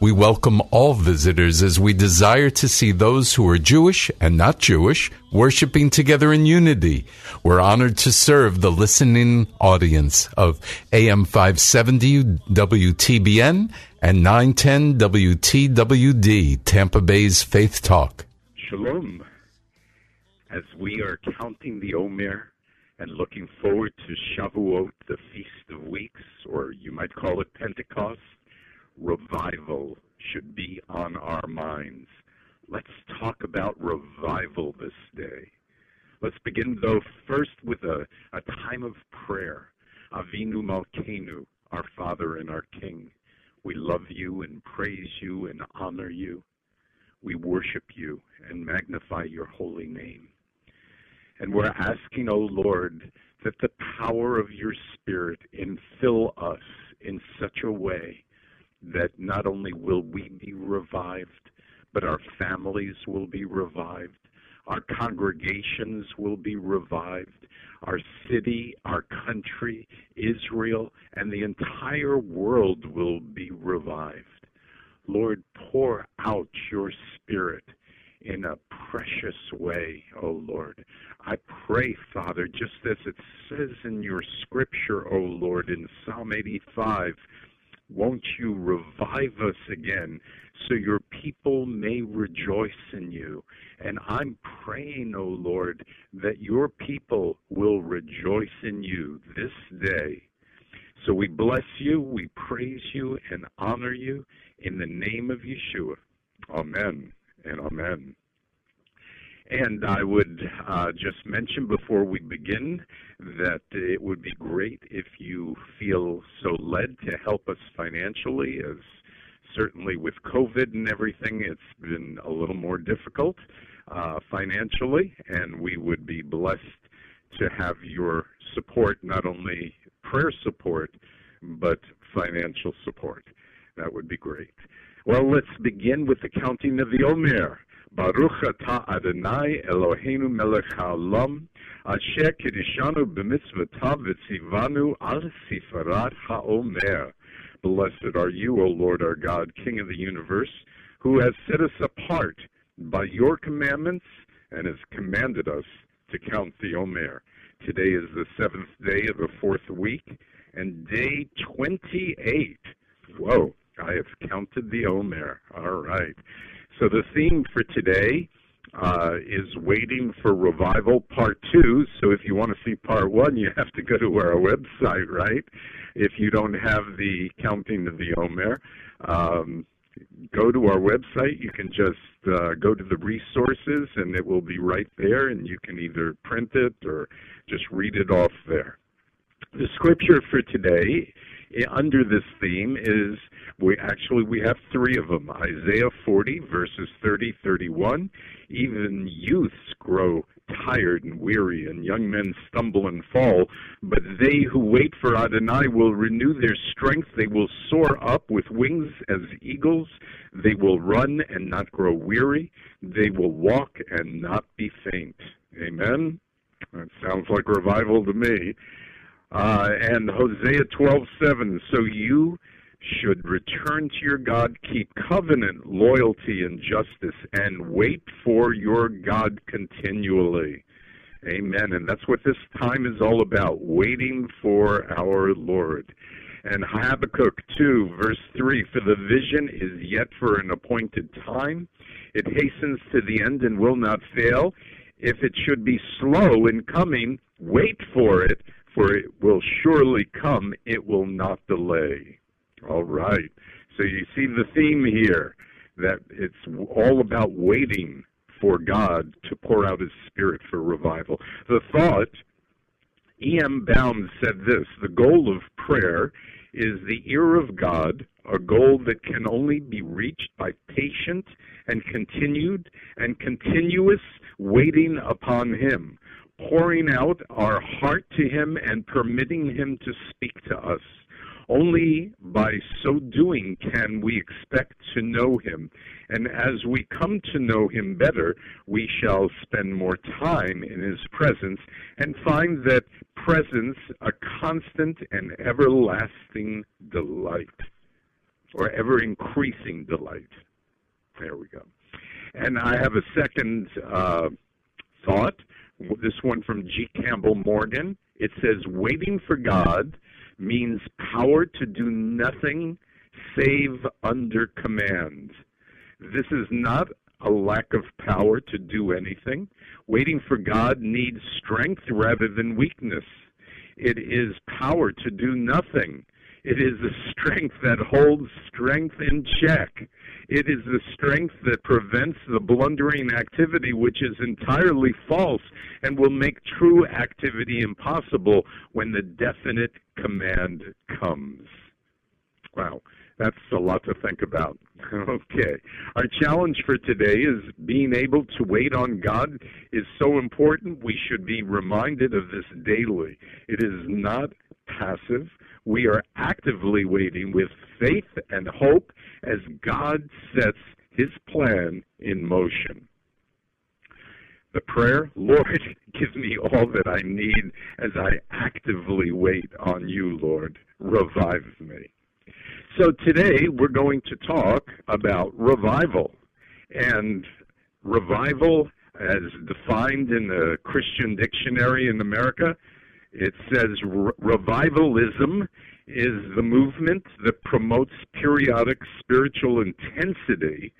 We welcome all visitors as we desire to see those who are Jewish and not Jewish worshiping together in unity. We're honored to serve the listening audience of AM 570 WTBN and 910 WTWD, Tampa Bay's Faith Talk. Shalom. As we are counting the Omer and looking forward to Shavuot, the Feast of Weeks, or you might call it Pentecost, revival should be on our minds. Let's talk about revival this day. Let's begin, though, first with a, a time of prayer. Avinu Malkeinu, our Father and our King. We love you and praise you and honor you. We worship you and magnify your holy name. And we're asking, O oh Lord, that the power of your Spirit infill us in such a way that not only will we be revived, but our families will be revived, our congregations will be revived, our city, our country, Israel, and the entire world will be revived. Lord, pour out your Spirit in a precious way, O oh Lord. I pray, Father, just as it says in your scripture, O oh Lord, in Psalm 85, won't you revive us again so your people may rejoice in you? And I'm praying, O oh Lord, that your people will rejoice in you this day. So we bless you, we praise you, and honor you in the name of Yeshua. Amen and amen. And I would uh, just mention before we begin that it would be great if you feel led to help us financially, as certainly with COVID and everything, it's been a little more difficult uh, financially, and we would be blessed to have your support, not only prayer support, but financial support. That would be great. Well, let's begin with the counting of the Omer. Baruch atah Adonai Eloheinu melech haolam, Blessed are you, O Lord our God, King of the universe, who has set us apart by your commandments and has commanded us to count the Omer. Today is the seventh day of the fourth week and day 28. Whoa, I have counted the Omer. All right. So the theme for today uh, is Waiting for Revival Part 2. So if you want to see Part 1, you have to go to our website, right? If you don't have the Counting of the Omer, um, go to our website. You can just uh, go to the resources and it will be right there, and you can either print it or just read it off there. The scripture for today Uh, under this theme is we actually we have three of them. Isaiah 40 verses 30 31 even youths grow tired and weary and young men stumble and fall. But they who wait for adonai will renew their strength. They will soar up with wings as eagles. They will run and not grow weary. They will walk and not be faint. Amen? That sounds like revival to me uh, and Hosea 12:7. So you should return to your God, keep covenant, loyalty, and justice, and wait for your God continually. Amen. And that's what this time is all about waiting for our Lord. And Habakkuk 2, verse 3 For the vision is yet for an appointed time, it hastens to the end and will not fail. If it should be slow in coming, wait for it, for it will surely come, it will not delay. All right. So you see the theme here that it's all about waiting for God to pour out his spirit for revival. The thought, E.M. Bounds said this the goal of prayer is the ear of God, a goal that can only be reached by patient and continued and continuous waiting upon him, pouring out our heart to him and permitting him to speak to us. Only by so doing can we expect to know him. And as we come to know him better, we shall spend more time in his presence and find that presence a constant and everlasting delight, or ever increasing delight. There we go. And I have a second uh, thought, this one from G. Campbell Morgan. It says, Waiting for God means power to do nothing save under command. This is not a lack of power to do anything. Waiting for God needs strength rather than weakness. It is power to do nothing. It is the strength that holds strength in check. It is the strength that prevents the blundering activity which is entirely false and will make true activity impossible when the definite command comes. Wow, that's a lot to think about. okay. Our challenge for today is being able to wait on God is so important. We should be reminded of this daily. It is not passive. We are actively waiting with faith and hope as God sets his plan in motion. The prayer, Lord, give me all that I need as I actively wait on you, Lord. Revive me. So today we're going to talk about revival. And revival, as defined in the Christian dictionary in America, it says revivalism is the movement that promotes periodic spiritual intensity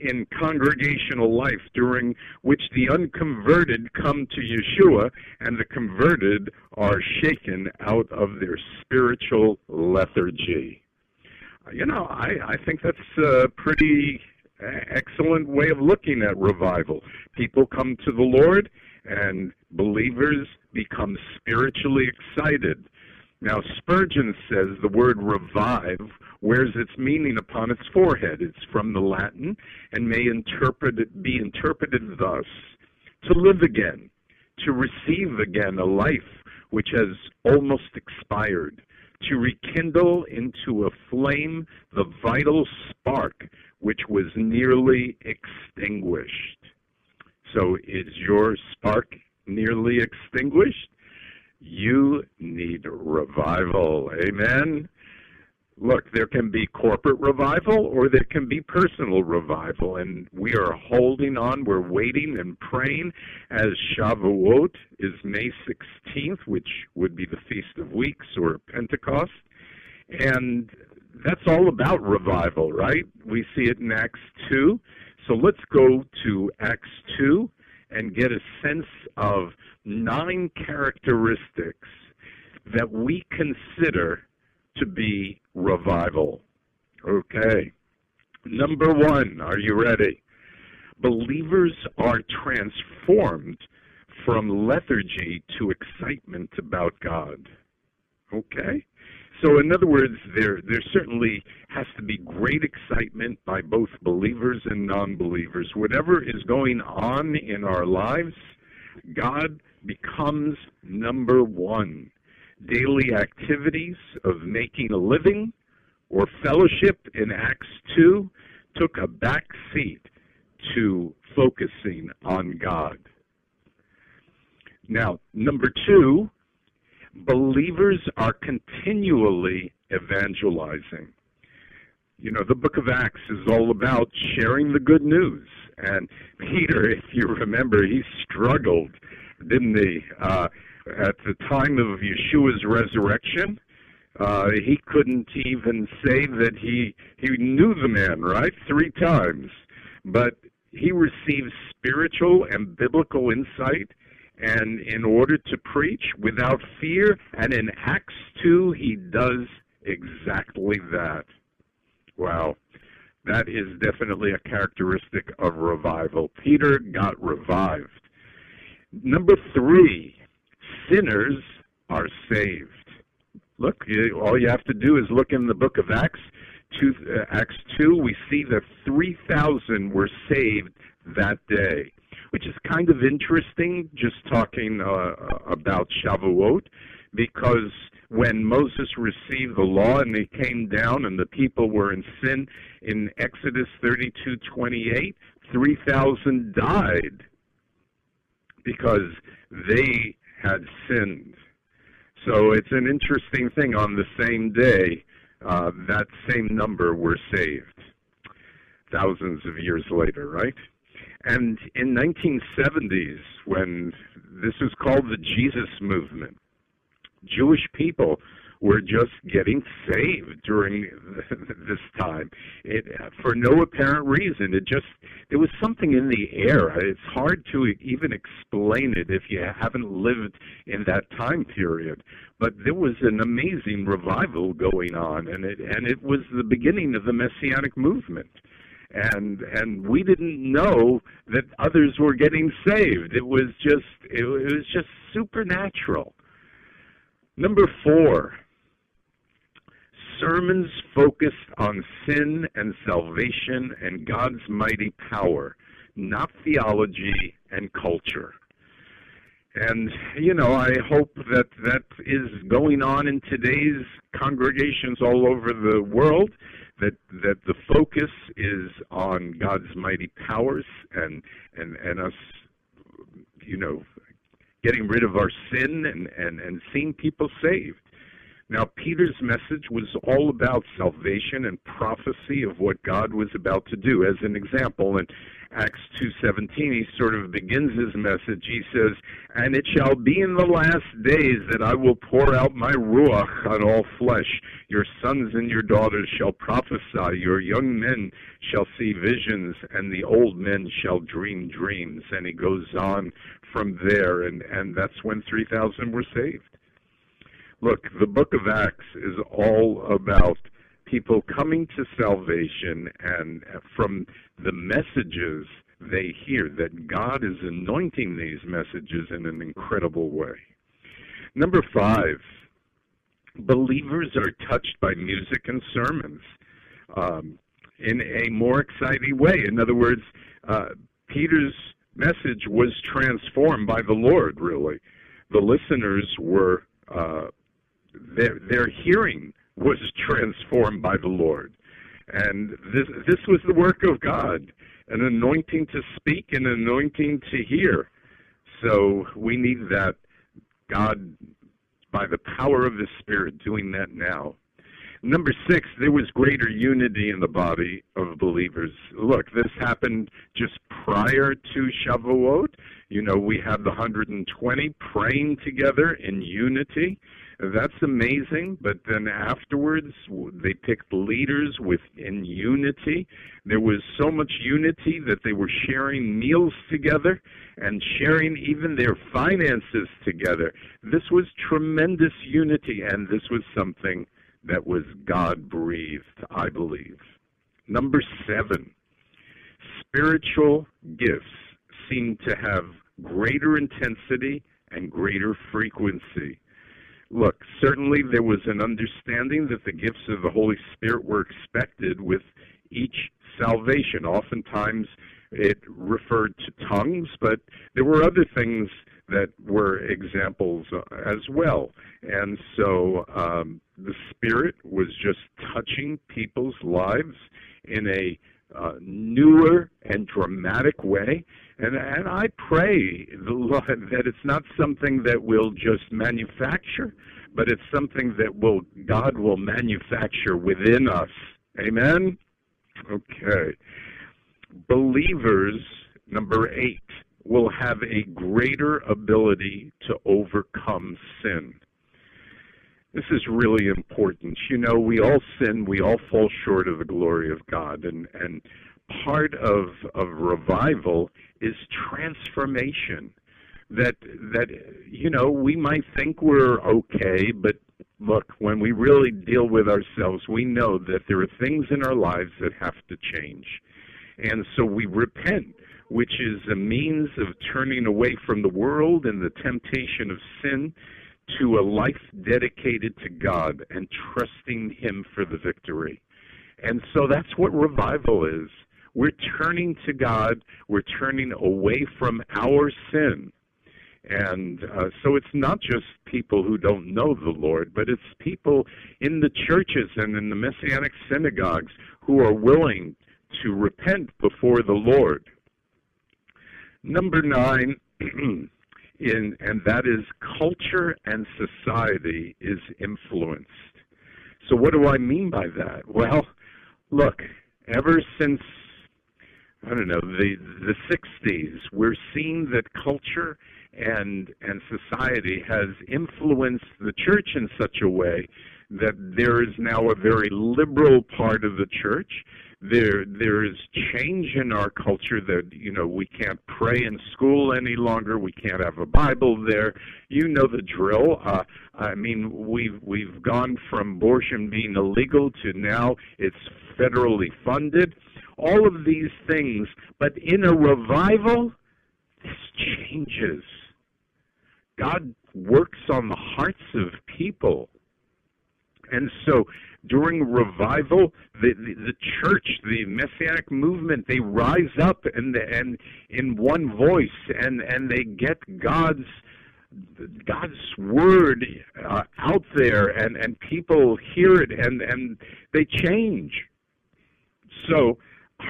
in congregational life during which the unconverted come to Yeshua and the converted are shaken out of their spiritual lethargy. You know, I, I think that's a pretty excellent way of looking at revival. People come to the Lord and believers become spiritually excited now, Spurgeon says the word revive wears its meaning upon its forehead. It's from the Latin and may interpret, be interpreted thus to live again, to receive again a life which has almost expired, to rekindle into a flame the vital spark which was nearly extinguished. So, is your spark nearly extinguished? You need revival. Amen. Look, there can be corporate revival or there can be personal revival, and we are holding on. We're waiting and praying as Shavuot is May 16th, which would be the Feast of Weeks or Pentecost. And that's all about revival, right? We see it in Acts 2. So let's go to Acts 2 and get a sense of nine characteristics that we consider to be revival. Okay. Number one, are you ready? Believers are transformed from lethargy to excitement about God. Okay? So, in other words, there there certainly has to be great excitement by both believers and non-believers. Whatever is going on in our lives, God becomes number one. Daily activities of making a living or fellowship in Acts 2 took a back seat to focusing on God. Now, number two, believers are continually evangelizing. you know, the book of Acts is all about sharing the good news. And Peter, if you remember, he struggled, didn't he? Uh, at the time of Yeshua's resurrection, uh, he couldn't even say that he he knew the man, right? Three times, but he received spiritual and biblical insight, and in order to preach without fear, and in Acts two, he does exactly that. Wow. That is definitely a characteristic of revival. Peter got revived. Number three, sinners are saved. Look, you, all you have to do is look in the book of Acts, two, uh, Acts 2. We see that 3,000 were saved that day, which is kind of interesting, just talking uh, about Shavuot, because when Moses received the law and they came down and the people were in sin in Exodus 32:28, 3,000 died because they had sinned. So it's an interesting thing on the same day, uh, that same number were saved thousands of years later, right? And in 1970s, when this was called the Jesus movement, Jewish people were just getting saved during this time it, for no apparent reason. It just there was something in the air. It's hard to even explain it if you haven't lived in that time period. But there was an amazing revival going on, and it and it was the beginning of the messianic movement and and we didn't know that others were getting saved. It was just it, it was just supernatural. Number four, sermons focused on sin and salvation and God's mighty power, not theology and culture. And, you know, I hope that that is going on in today's congregations all over the world, that, that the focus is on God's mighty powers and, and, and us, you know, getting rid of our sin and, and, and seeing people saved. Now, Peter's message was all about salvation and prophecy of what God was about to do. As an example, in Acts 2:17, he sort of begins his message. He says, "And it shall be in the last days that I will pour out my ruach on all flesh. Your sons and your daughters shall prophesy. Your young men shall see visions, and the old men shall dream dreams." And he goes on from there, and and that's when 3,000 were saved. Look, the book of Acts is all about people coming to salvation and from the messages they hear that God is anointing these messages in an incredible way. Number five, believers are touched by music and sermons um, in a more exciting way. In other words, uh, Peter's message was transformed by the Lord, really. The listeners were uh, their their hearing was transformed by the Lord. And this this was the work of God, an anointing to speak and an anointing to hear. So we need that God by the power of the Spirit doing that now. Number six, there was greater unity in the body of believers. Look, this happened just prior to Shavuot. You know, we had the 120 praying together in unity. That's amazing. But then afterwards, they picked leaders within unity. There was so much unity that they were sharing meals together and sharing even their finances together. This was tremendous unity, and this was something that was God breathed, I believe. Number seven, spiritual gifts seem to have greater intensity and greater frequency look, certainly there was an understanding that the gifts of the Holy Spirit were expected with each salvation. Oftentimes it referred to tongues, but there were other things that were examples uh, as well. And so um, the Spirit was just touching people's lives in a uh, newer and dramatic way. And, and I pray that it's not something that we'll just manufacture, but it's something that will God will manufacture within us Amen? Okay. Believers, number eight, will have a greater ability to overcome sin. This is really important. You know, we all sin, we all fall short of the glory of God, and, and part of, of revival is transformation. That that you know we might think we're okay, but look, when we really deal with ourselves, we know that there are things in our lives that have to change. And so we repent, which is a means of turning away from the world and the temptation of sin to a life dedicated to God and trusting Him for the victory. And so that's what revival is. We're turning to God, we're turning away from our sin and uh, so it's not just people who don't know the Lord, but it's people in the churches and in the Messianic synagogues who are willing to repent before the Lord. Number nine, in, and that is culture and society is influenced. So, what do I mean by that? Well, look, ever since I don't know the the 60s, we're seeing that culture and and society has influenced the church in such a way that there is now a very liberal part of the church. There there is change in our culture that you know we can't pray in school any longer. We can't have a Bible there. You know the drill. Uh, I mean we've we've gone from abortion being illegal to now it's federally funded. All of these things, but in a revival, this changes. God works on the hearts of people. And so during revival, the, the, the church, the messianic movement, they rise up and and in one voice and and they get God's God's word uh, out there and and people hear it and and they change. So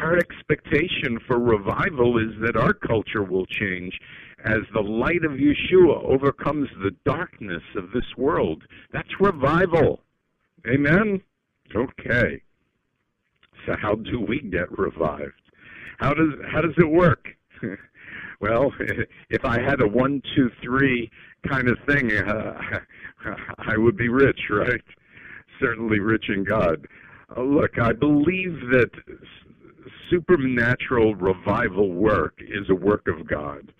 our expectation for revival is that our culture will change as the light of Yeshua overcomes the darkness of this world. That's revival. Amen? Okay. So how do we get revived? How does how does it work? well, if I had a one, two, three kind of thing, uh, I would be rich, right? Certainly rich in God. Uh, look, I believe that supernatural revival work is a work of God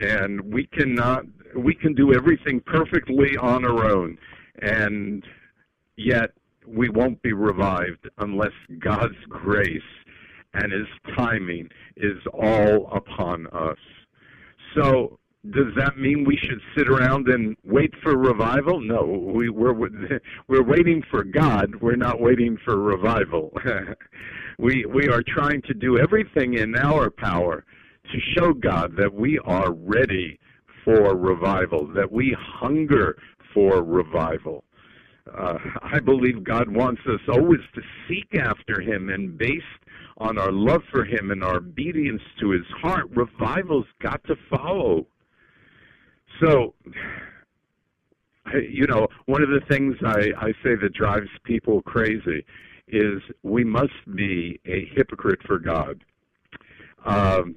and we cannot we can do everything perfectly on our own and yet we won't be revived unless God's grace and his timing is all upon us. So does that mean we should sit around and wait for revival? No, we, we're we're waiting for God. We're not waiting for revival. we we are trying to do everything in our power to show God that we are ready for revival, that we hunger for revival. Uh, I believe God wants us always to seek after Him, and based on our love for Him and our obedience to His heart, revival's got to follow. So, you know, one of the things I, I say that drives people crazy is we must be a hypocrite for God. Um,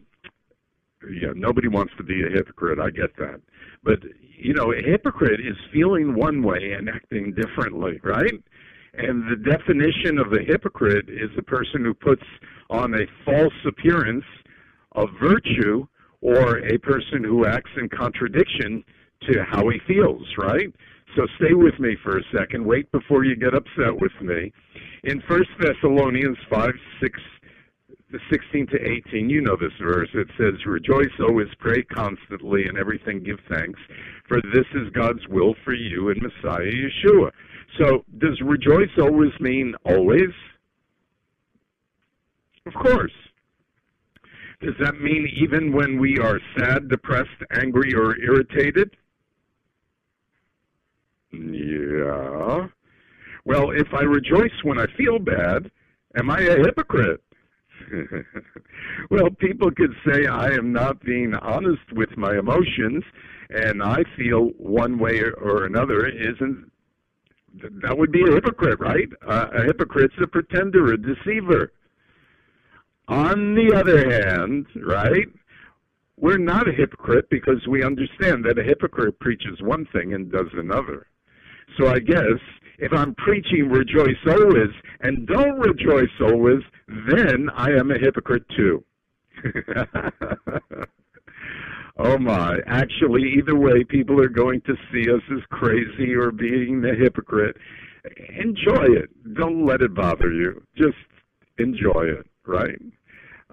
yeah, nobody wants to be a hypocrite. I get that. But, you know, a hypocrite is feeling one way and acting differently, right? And the definition of a hypocrite is the person who puts on a false appearance of virtue or a person who acts in contradiction to how he feels, right? So stay with me for a second. Wait before you get upset with me. In First Thessalonians 5, 6, 16 to 18, you know this verse. It says, Rejoice always, pray constantly, and everything give thanks, for this is God's will for you in Messiah Yeshua. So, does rejoice always mean always? Of course. Does that mean even when we are sad, depressed, angry, or irritated? Yeah. Well, if I rejoice when I feel bad, am I a hypocrite? well, people could say I am not being honest with my emotions, and I feel one way or another isn't that would be a hypocrite, right? Uh, a hypocrite's a pretender, a deceiver. On the other hand, right, we're not a hypocrite because we understand that a hypocrite preaches one thing and does another. So I guess if I'm preaching rejoice always and don't rejoice always, then I am a hypocrite too. oh my. Actually, either way, people are going to see us as crazy or being a hypocrite. Enjoy it. Don't let it bother you. Just enjoy it, right?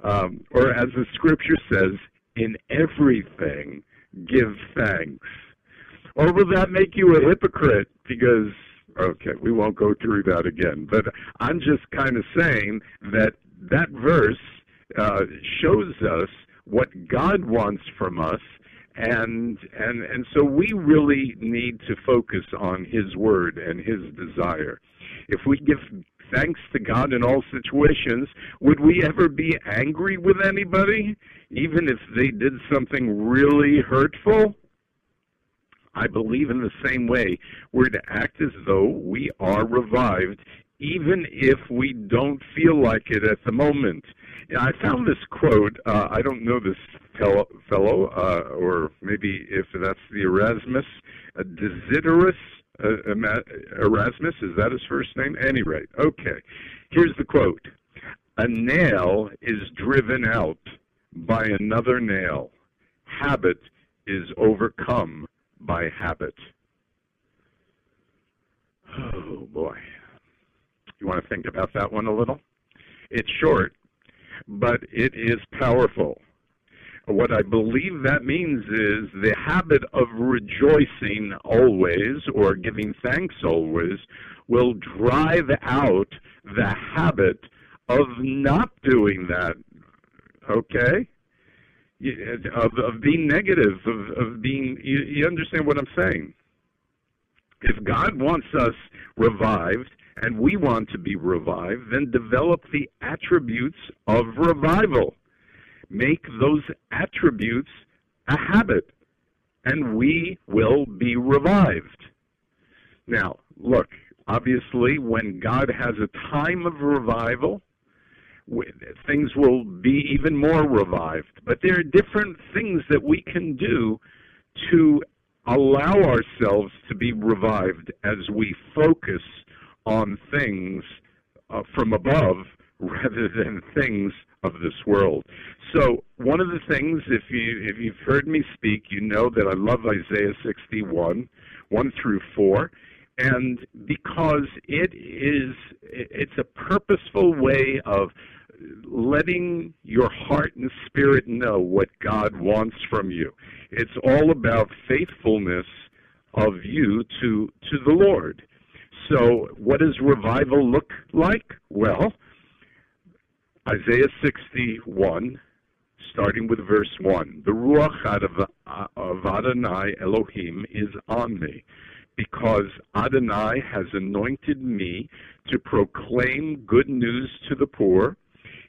Um, or as the scripture says, in everything give thanks. Or will that make you a hypocrite? Because, okay, we won't go through that again. But I'm just kind of saying that that verse uh, shows us what God wants from us. And and and so we really need to focus on His word and His desire. If we give thanks to God in all situations, would we ever be angry with anybody, even if they did something really hurtful? I believe in the same way we're to act as though we are revived, even if we don't feel like it at the moment. I found this quote. Uh, I don't know this fellow, fellow uh, or maybe if that's the Erasmus, Desiderius uh, Uh, Erasmus, is that his first name? Any rate, okay. Here's the quote A nail is driven out by another nail. Habit is overcome by habit. Oh boy. You want to think about that one a little? It's short, but it is powerful. What I believe that means is the habit of rejoicing always or giving thanks always will drive out the habit of not doing that. Okay? Of, of being negative, of, of being, you, you understand what I'm saying? If God wants us revived and we want to be revived, then develop the attributes of revival make those attributes a habit, and we will be revived. Now, look, obviously, when God has a time of revival, things will be even more revived. But there are different things that we can do to allow ourselves to be revived as we focus on things uh, from above rather than things of this world. So one of the things, if you if you've heard me speak, you know that I love Isaiah 61, 1 through 4, and because it is it's a purposeful way of letting your heart and spirit know what God wants from you. It's all about faithfulness of you to to the Lord. So, what does revival look like? Well, Isaiah 61, starting with verse 1. The Ruach of Adonai Elohim is on me, because Adonai has anointed me to proclaim good news to the poor.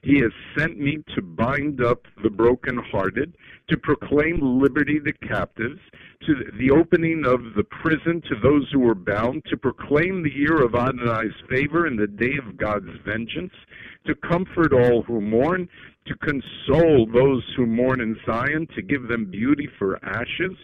He has sent me to bind up the brokenhearted, to proclaim liberty to captives, to the opening of the prison to those who are bound, to proclaim the year of Adonai's favor and the day of God's vengeance, to comfort all who mourn, to console those who mourn in Zion, to give them beauty for ashes,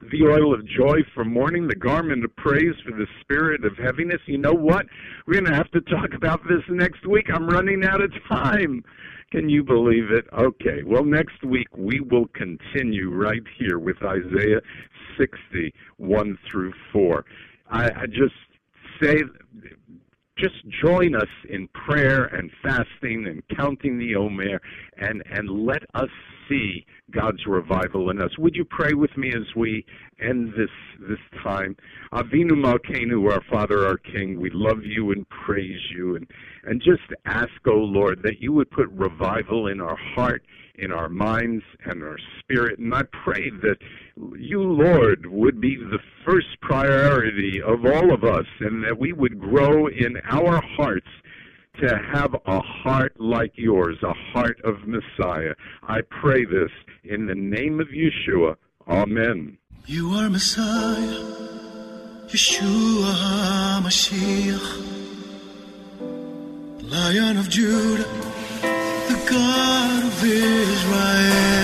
the oil of joy for mourning, the garment of praise for the spirit of heaviness. You know what? We're going to have to talk about this next week. I'm running out of time. Can you believe it? Okay, well, next week we will continue right here with Isaiah 60, 1 through 4. I, I just say just join us in prayer and fasting and counting the Omer and, and let us see God's revival in us. Would you pray with me as we end this this time? Avinu Malkeinu, our Father, our King, we love you and praise you and, and just ask, O oh Lord, that you would put revival in our heart in our minds and our spirit. And I pray that you, Lord, would be the first priority of all of us and that we would grow in our hearts to have a heart like yours, a heart of Messiah. I pray this in the name of Yeshua. Amen. You are Messiah, Yeshua Mashiach, Lion of Judah, the God of Israel.